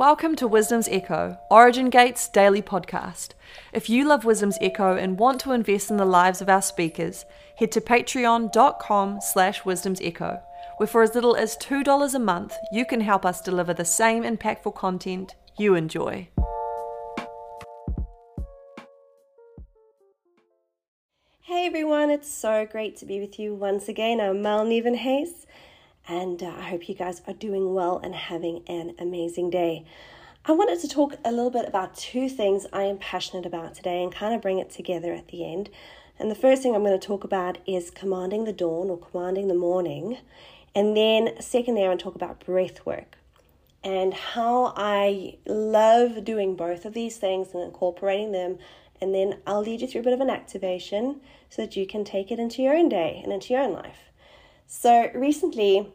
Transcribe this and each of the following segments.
Welcome to Wisdom's Echo, Origin Gate's daily podcast. If you love Wisdom's Echo and want to invest in the lives of our speakers, head to patreon.com slash wisdom's echo, where for as little as $2 a month, you can help us deliver the same impactful content you enjoy. Hey everyone, it's so great to be with you once again. I'm Mel Hayes and uh, I hope you guys are doing well and having an amazing day. I wanted to talk a little bit about two things I am passionate about today and kind of bring it together at the end. And the first thing I'm going to talk about is commanding the dawn or commanding the morning. And then, secondly, I want to talk about breath work and how I love doing both of these things and incorporating them. And then I'll lead you through a bit of an activation so that you can take it into your own day and into your own life. So, recently,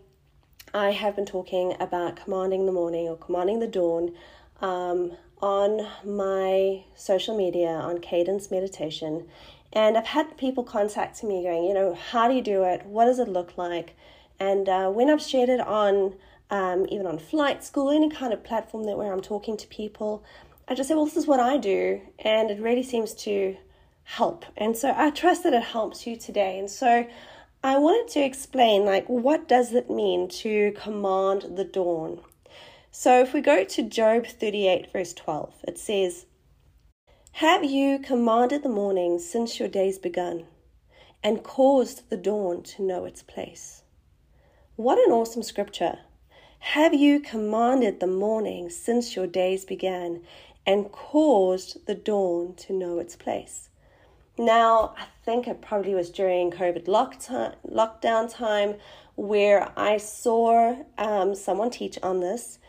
I have been talking about commanding the morning or commanding the dawn um, on my social media on Cadence Meditation. And I've had people contacting me going, you know, how do you do it? What does it look like? And uh, when I've shared it on, um, even on flight school, any kind of platform that where I'm talking to people, I just say, well, this is what I do. And it really seems to help. And so I trust that it helps you today. And so I wanted to explain like what does it mean to command the dawn. So if we go to Job 38 verse 12, it says, "Have you commanded the morning since your days begun and caused the dawn to know its place?" What an awesome scripture. Have you commanded the morning since your days began and caused the dawn to know its place? Now, I think it probably was during COVID lockdown time where I saw um, someone teach on this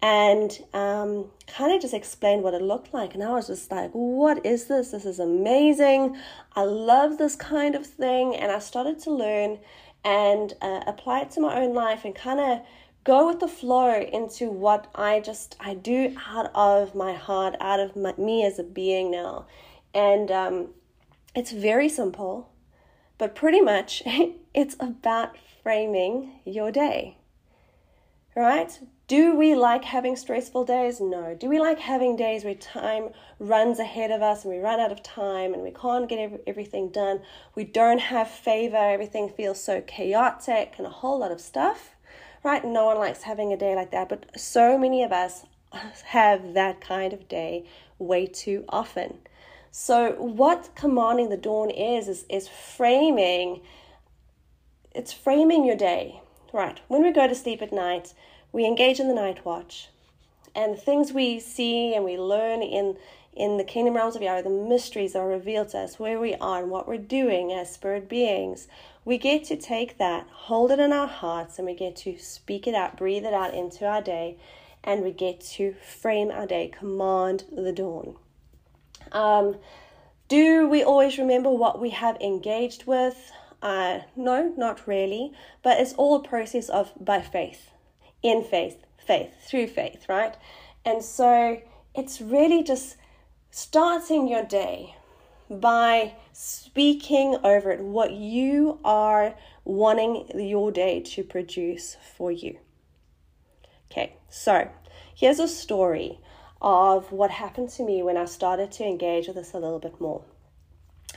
and um, kind of just explained what it looked like. And I was just like, what is this? This is amazing. I love this kind of thing. And I started to learn and uh, apply it to my own life and kind of go with the flow into what I just I do out of my heart, out of my, me as a being now. And um, it's very simple, but pretty much it's about framing your day. Right? Do we like having stressful days? No. Do we like having days where time runs ahead of us and we run out of time and we can't get everything done? We don't have favor, everything feels so chaotic and a whole lot of stuff, right? No one likes having a day like that, but so many of us have that kind of day way too often. So, what commanding the dawn is, is, is framing, it's framing your day. Right, when we go to sleep at night, we engage in the night watch. And the things we see and we learn in, in the kingdom realms of Yahweh, the mysteries are revealed to us, where we are and what we're doing as spirit beings. We get to take that, hold it in our hearts, and we get to speak it out, breathe it out into our day, and we get to frame our day, command the dawn. Um, do we always remember what we have engaged with? Uh, no, not really. But it's all a process of by faith, in faith, faith, through faith, right? And so it's really just starting your day by speaking over it what you are wanting your day to produce for you. Okay, so here's a story of what happened to me when I started to engage with this a little bit more.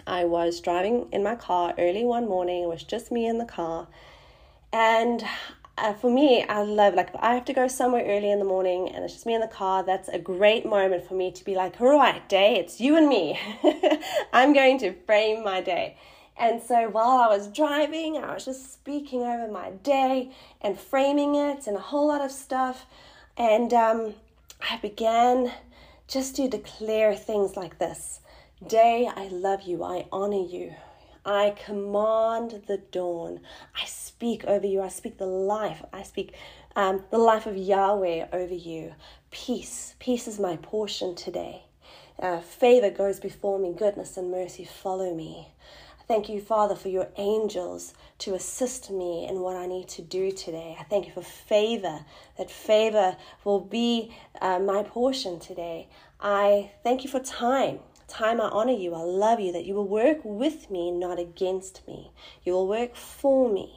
I was driving in my car early one morning, it was just me in the car, and uh, for me, I love like I have to go somewhere early in the morning and it's just me in the car. That's a great moment for me to be like, all right, day, it's you and me. I'm going to frame my day. And so while I was driving, I was just speaking over my day and framing it and a whole lot of stuff. And um, I began just to declare things like this Day, I love you, I honor you. I command the dawn. I speak over you. I speak the life. I speak um, the life of Yahweh over you. Peace. Peace is my portion today. Uh, favor goes before me. Goodness and mercy follow me. Thank you, Father, for your angels to assist me in what I need to do today. I thank you for favor, that favor will be uh, my portion today. I thank you for time. Time, I honor you. I love you, that you will work with me, not against me. You will work for me.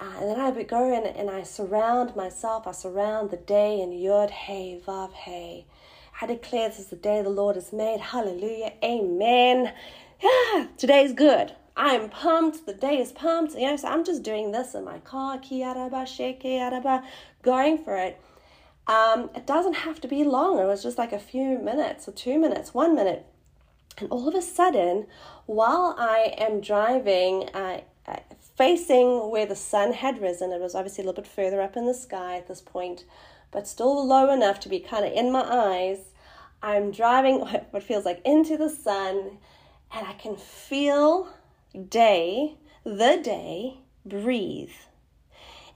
Uh, and then I would go and, and I surround myself, I surround the day in Yod Hey Vav Hey. I declare this is the day the Lord has made. Hallelujah. Amen. Yeah, today's good. I'm pumped. The day is pumped. You know, so I'm just doing this in my car, going for it. Um, it doesn't have to be long. It was just like a few minutes or two minutes, one minute. And all of a sudden, while I am driving, uh, facing where the sun had risen, it was obviously a little bit further up in the sky at this point, but still low enough to be kind of in my eyes. I'm driving what feels like into the sun, and I can feel day, the day, breathe.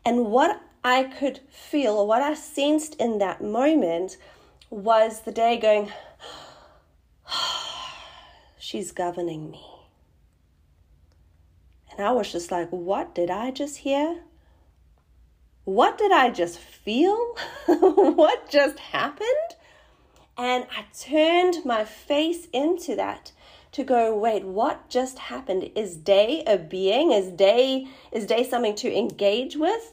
And what I could feel, what I sensed in that moment was the day going, she's governing me. And I was just like, what did I just hear? What did I just feel? what just happened? And I turned my face into that to go, wait, what just happened? Is day a being? Is day is day something to engage with?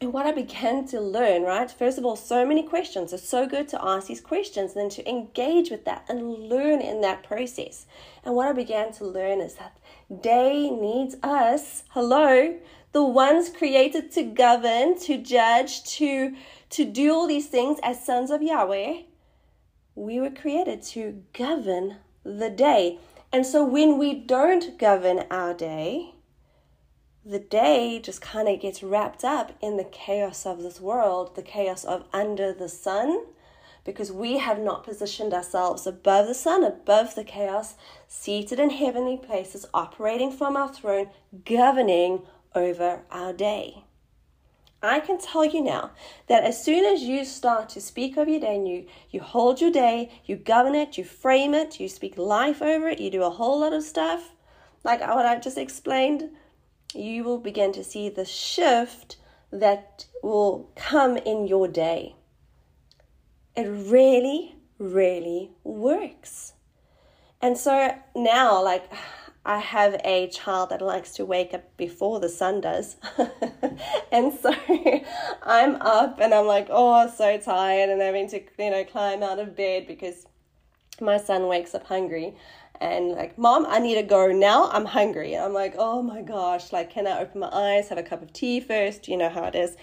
And what I began to learn, right? First of all, so many questions. It's so good to ask these questions and then to engage with that and learn in that process. And what I began to learn is that day needs us, hello, the ones created to govern, to judge, to to do all these things as sons of Yahweh. We were created to govern the day. And so when we don't govern our day, the day just kind of gets wrapped up in the chaos of this world, the chaos of under the sun, because we have not positioned ourselves above the sun, above the chaos, seated in heavenly places, operating from our throne, governing over our day. I can tell you now that as soon as you start to speak of your day and you, you hold your day, you govern it, you frame it, you speak life over it, you do a whole lot of stuff, like what I've just explained, you will begin to see the shift that will come in your day. It really, really works. And so now, like, I have a child that likes to wake up before the sun does. and so I'm up and I'm like, oh, so tired and having to, you know, climb out of bed because my son wakes up hungry and like, Mom, I need to go now. I'm hungry. And I'm like, oh my gosh, like, can I open my eyes, have a cup of tea first? You know how it is.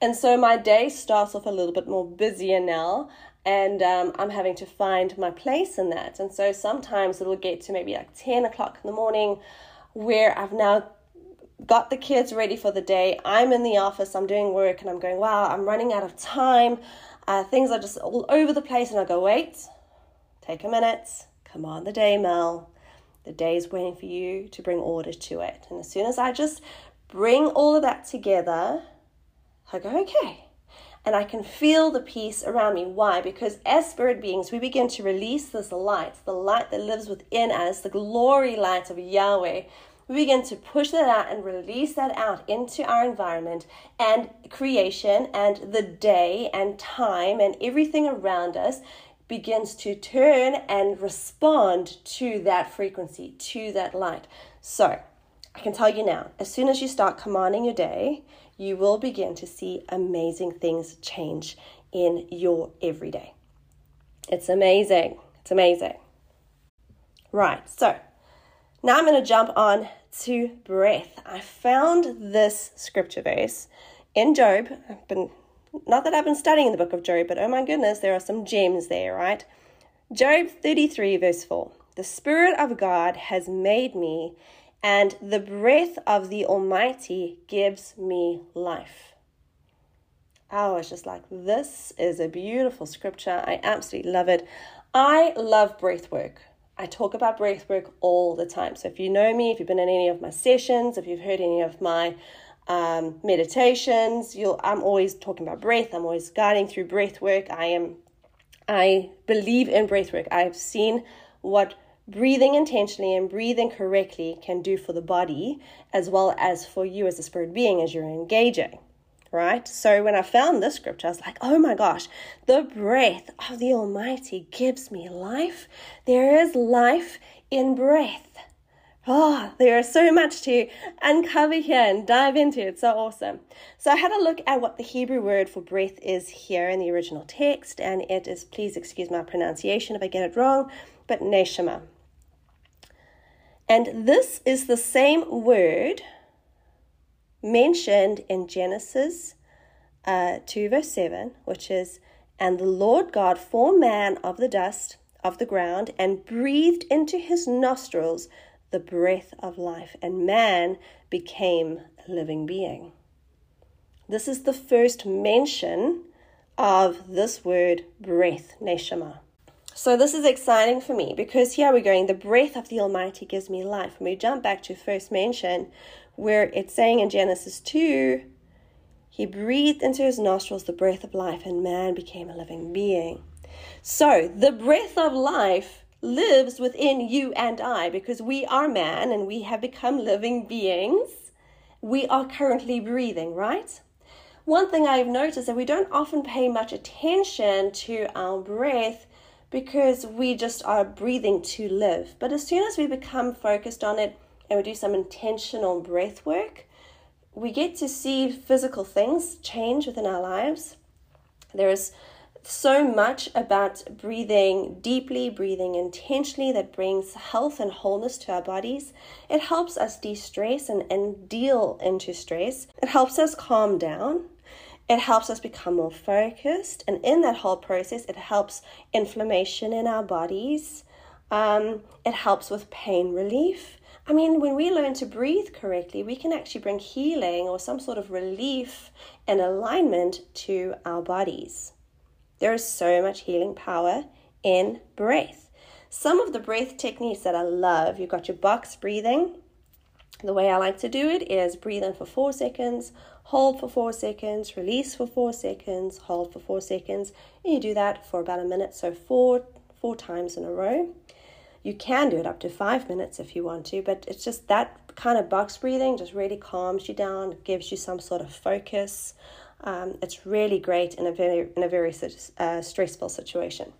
And so my day starts off a little bit more busier now. And um, I'm having to find my place in that. And so sometimes it'll get to maybe like 10 o'clock in the morning where I've now got the kids ready for the day. I'm in the office, I'm doing work, and I'm going, wow, I'm running out of time. Uh, things are just all over the place. And I go, wait, take a minute Come on the day, Mel. The day is waiting for you to bring order to it. And as soon as I just bring all of that together, I go, okay. And I can feel the peace around me. Why? Because as spirit beings, we begin to release this light, the light that lives within us, the glory light of Yahweh. We begin to push that out and release that out into our environment and creation and the day and time and everything around us begins to turn and respond to that frequency, to that light. So, I can tell you now, as soon as you start commanding your day, you will begin to see amazing things change in your everyday. It's amazing. It's amazing. Right, so now I'm going to jump on to breath. I found this scripture verse in Job. I've been not that I've been studying the book of Job, but oh my goodness, there are some gems there, right? Job 33, verse 4 The Spirit of God has made me, and the breath of the Almighty gives me life. I was just like, this is a beautiful scripture. I absolutely love it. I love breath work. I talk about breath work all the time. So if you know me, if you've been in any of my sessions, if you've heard any of my um, meditations. You'll, I'm always talking about breath. I'm always guiding through breath work. I am, I believe in breath work. I've seen what breathing intentionally and breathing correctly can do for the body as well as for you as a spirit being as you're engaging. Right? So when I found this scripture, I was like, oh my gosh, the breath of the Almighty gives me life. There is life in breath Oh, there is so much to uncover here and dive into. It's so awesome. So, I had a look at what the Hebrew word for breath is here in the original text, and it is, please excuse my pronunciation if I get it wrong, but neshama. And this is the same word mentioned in Genesis uh, 2, verse 7, which is, And the Lord God formed man of the dust of the ground and breathed into his nostrils the breath of life, and man became a living being. This is the first mention of this word breath, neshama. So this is exciting for me because here we're going, the breath of the Almighty gives me life. When we jump back to first mention, where it's saying in Genesis 2, he breathed into his nostrils the breath of life, and man became a living being. So the breath of life lives within you and I because we are man and we have become living beings. We are currently breathing, right? One thing I've noticed that we don't often pay much attention to our breath because we just are breathing to live. But as soon as we become focused on it and we do some intentional breath work, we get to see physical things change within our lives. There is so much about breathing deeply, breathing intentionally that brings health and wholeness to our bodies. It helps us de stress and, and deal into stress. It helps us calm down. It helps us become more focused. And in that whole process, it helps inflammation in our bodies. Um, it helps with pain relief. I mean, when we learn to breathe correctly, we can actually bring healing or some sort of relief and alignment to our bodies. There is so much healing power in breath. Some of the breath techniques that I love, you've got your box breathing. The way I like to do it is breathe in for four seconds, hold for four seconds, release for four seconds, hold for four seconds, and you do that for about a minute, so four four times in a row. You can do it up to five minutes if you want to, but it's just that kind of box breathing just really calms you down, gives you some sort of focus. Um, it's really great in a very in a very uh, stressful situation.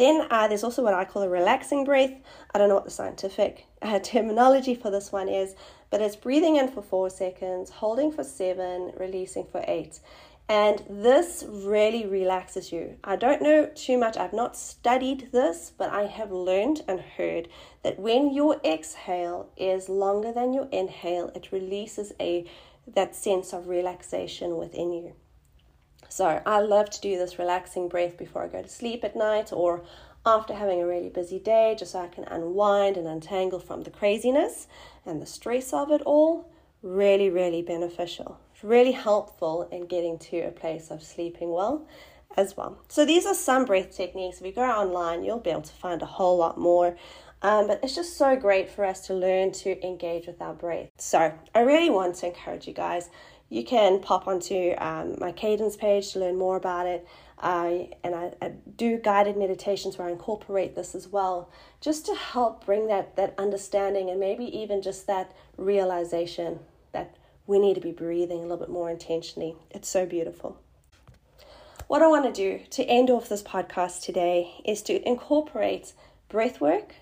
Then uh, there's also what I call a relaxing breath. I don't know what the scientific uh, terminology for this one is, but it's breathing in for four seconds, holding for seven, releasing for eight. And this really relaxes you. I don't know too much, I've not studied this, but I have learned and heard that when your exhale is longer than your inhale, it releases a that sense of relaxation within you. So I love to do this relaxing breath before I go to sleep at night or after having a really busy day, just so I can unwind and untangle from the craziness and the stress of it all. Really, really beneficial. Really helpful in getting to a place of sleeping well as well. So these are some breath techniques. If you go online, you'll be able to find a whole lot more. Um, but it's just so great for us to learn to engage with our breath. So I really want to encourage you guys. You can pop onto um, my cadence page to learn more about it. Uh, and I, I, do guided meditations where I incorporate this as well, just to help bring that that understanding and maybe even just that realization that we need to be breathing a little bit more intentionally. It's so beautiful. What I want to do to end off this podcast today is to incorporate breath work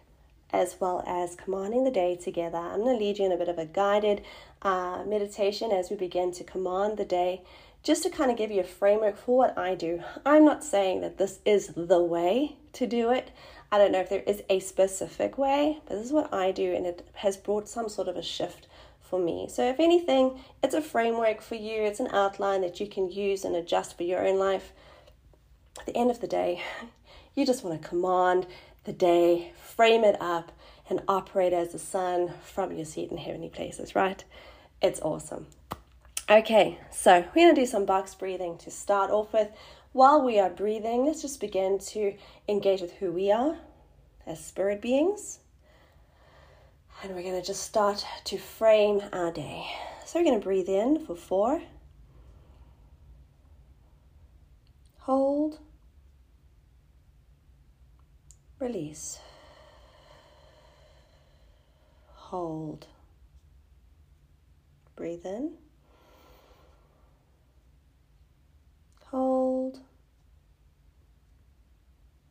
as well as commanding the day together. I'm going to lead you in a bit of a guided uh, meditation as we begin to command the day, just to kind of give you a framework for what I do. I'm not saying that this is the way to do it. I don't know if there is a specific way, but this is what I do, and it has brought some sort of a shift for me. So, if anything, it's a framework for you, it's an outline that you can use and adjust for your own life. At the end of the day, you just want to command the day, frame it up, and operate as the sun from your seat in heavenly places, right? It's awesome. Okay, so we're going to do some box breathing to start off with. While we are breathing, let's just begin to engage with who we are as spirit beings. And we're going to just start to frame our day. So we're going to breathe in for four. Hold Release. Hold. Breathe in. Hold.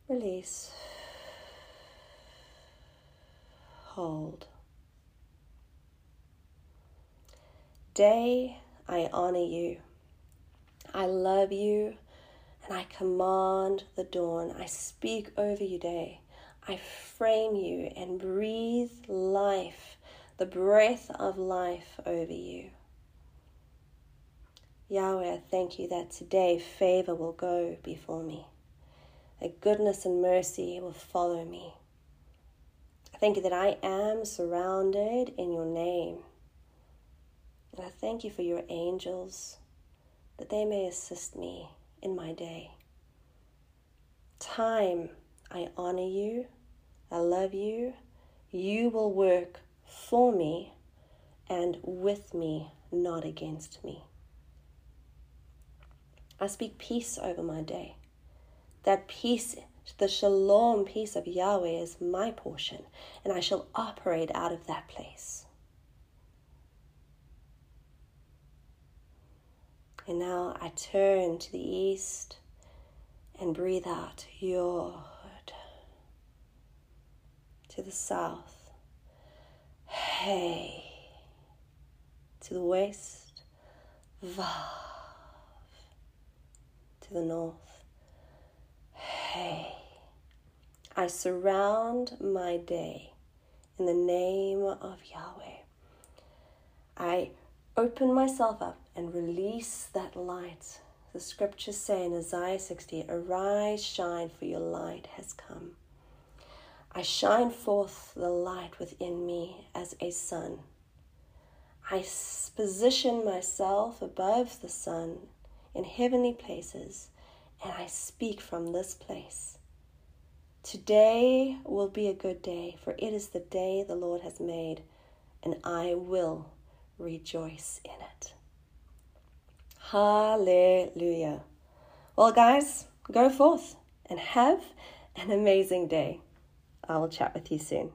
Release. Hold. Day, I honor you. I love you and I command the dawn. I speak over you day. I frame you and breathe life, the breath of life over you. Yahweh, I thank you that today favor will go before me, that goodness and mercy will follow me. I thank you that I am surrounded in your name. And I thank you for your angels, that they may assist me in my day. Time, I honor you, I love you. You will work for me and with me, not against me. I speak peace over my day. That peace, the shalom peace of Yahweh, is my portion, and I shall operate out of that place. And now I turn to the east and breathe out Yod. To the south, Hey. To the west, Vav to the north. Hey, I surround my day in the name of Yahweh. I open myself up and release that light. The scriptures say in Isaiah 60 Arise, shine, for your light has come. I shine forth the light within me as a sun. I position myself above the sun in heavenly places, and I speak from this place. Today will be a good day, for it is the day the Lord has made, and I will rejoice in it. Hallelujah. Well, guys, go forth and have an amazing day. I will chat with you soon.